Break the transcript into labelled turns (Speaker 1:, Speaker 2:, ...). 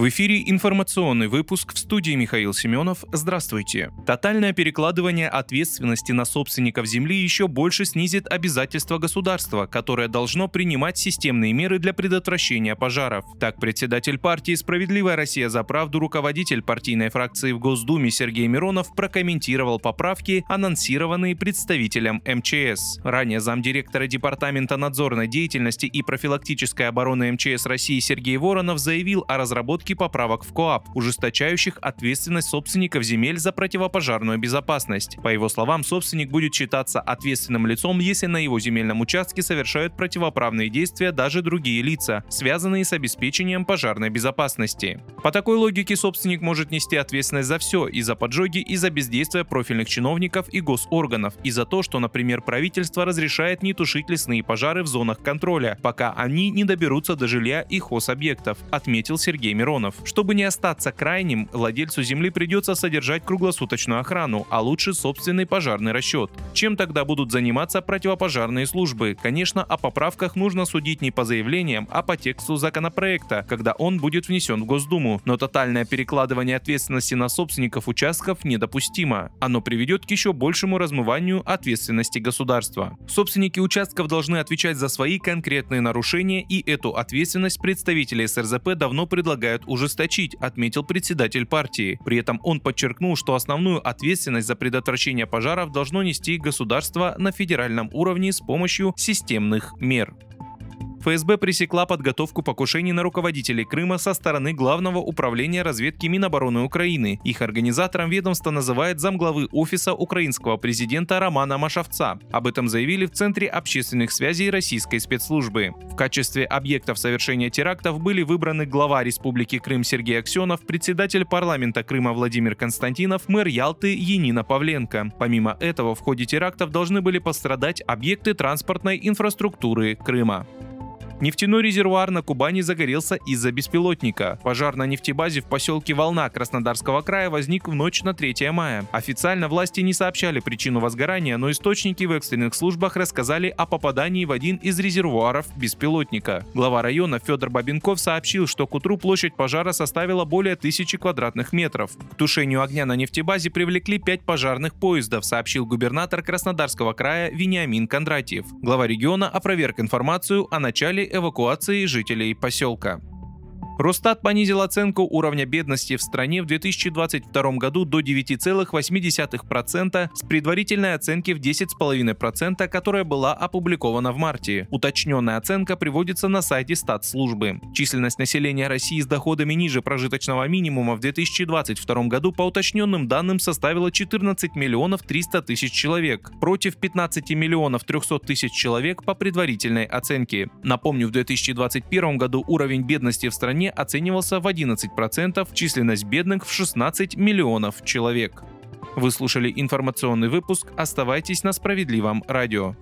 Speaker 1: В эфире информационный выпуск в студии Михаил Семенов. Здравствуйте. Тотальное перекладывание ответственности на собственников земли еще больше снизит обязательства государства, которое должно принимать системные меры для предотвращения пожаров. Так, председатель партии «Справедливая Россия за правду» руководитель партийной фракции в Госдуме Сергей Миронов прокомментировал поправки, анонсированные представителем МЧС. Ранее замдиректора Департамента надзорной деятельности и профилактической обороны МЧС России Сергей Воронов заявил о разработке разработки поправок в КОАП, ужесточающих ответственность собственников земель за противопожарную безопасность. По его словам, собственник будет считаться ответственным лицом, если на его земельном участке совершают противоправные действия даже другие лица, связанные с обеспечением пожарной безопасности. По такой логике собственник может нести ответственность за все, и за поджоги, и за бездействие профильных чиновников и госорганов, и за то, что, например, правительство разрешает не тушить лесные пожары в зонах контроля, пока они не доберутся до жилья и хозобъектов, отметил Сергей Миронов миллионов. Чтобы не остаться крайним, владельцу земли придется содержать круглосуточную охрану, а лучше собственный пожарный расчет. Чем тогда будут заниматься противопожарные службы? Конечно, о поправках нужно судить не по заявлениям, а по тексту законопроекта, когда он будет внесен в Госдуму. Но тотальное перекладывание ответственности на собственников участков недопустимо. Оно приведет к еще большему размыванию ответственности государства. Собственники участков должны отвечать за свои конкретные нарушения, и эту ответственность представители СРЗП давно предлагают ужесточить, отметил председатель партии. При этом он подчеркнул, что основную ответственность за предотвращение пожаров должно нести государство на федеральном уровне с помощью системных мер. ФСБ пресекла подготовку покушений на руководителей Крыма со стороны Главного управления разведки Минобороны Украины. Их организатором ведомства называет замглавы офиса украинского президента Романа Машовца. Об этом заявили в Центре общественных связей российской спецслужбы. В качестве объектов совершения терактов были выбраны глава Республики Крым Сергей Аксенов, председатель парламента Крыма Владимир Константинов, мэр Ялты Енина Павленко. Помимо этого, в ходе терактов должны были пострадать объекты транспортной инфраструктуры Крыма. Нефтяной резервуар на Кубани загорелся из-за беспилотника. Пожар на нефтебазе в поселке Волна Краснодарского края возник в ночь на 3 мая. Официально власти не сообщали причину возгорания, но источники в экстренных службах рассказали о попадании в один из резервуаров беспилотника. Глава района Федор Бабенков сообщил, что к утру площадь пожара составила более тысячи квадратных метров. К тушению огня на нефтебазе привлекли пять пожарных поездов, сообщил губернатор Краснодарского края Вениамин Кондратьев. Глава региона опроверг информацию о начале эвакуации жителей поселка. Росстат понизил оценку уровня бедности в стране в 2022 году до 9,8% с предварительной оценки в 10,5%, которая была опубликована в марте. Уточненная оценка приводится на сайте статслужбы. Численность населения России с доходами ниже прожиточного минимума в 2022 году по уточненным данным составила 14 миллионов 300 тысяч человек, против 15 миллионов 300 тысяч человек по предварительной оценке. Напомню, в 2021 году уровень бедности в стране оценивался в 11%, численность бедных в 16 миллионов человек. Вы слушали информационный выпуск. Оставайтесь на справедливом радио.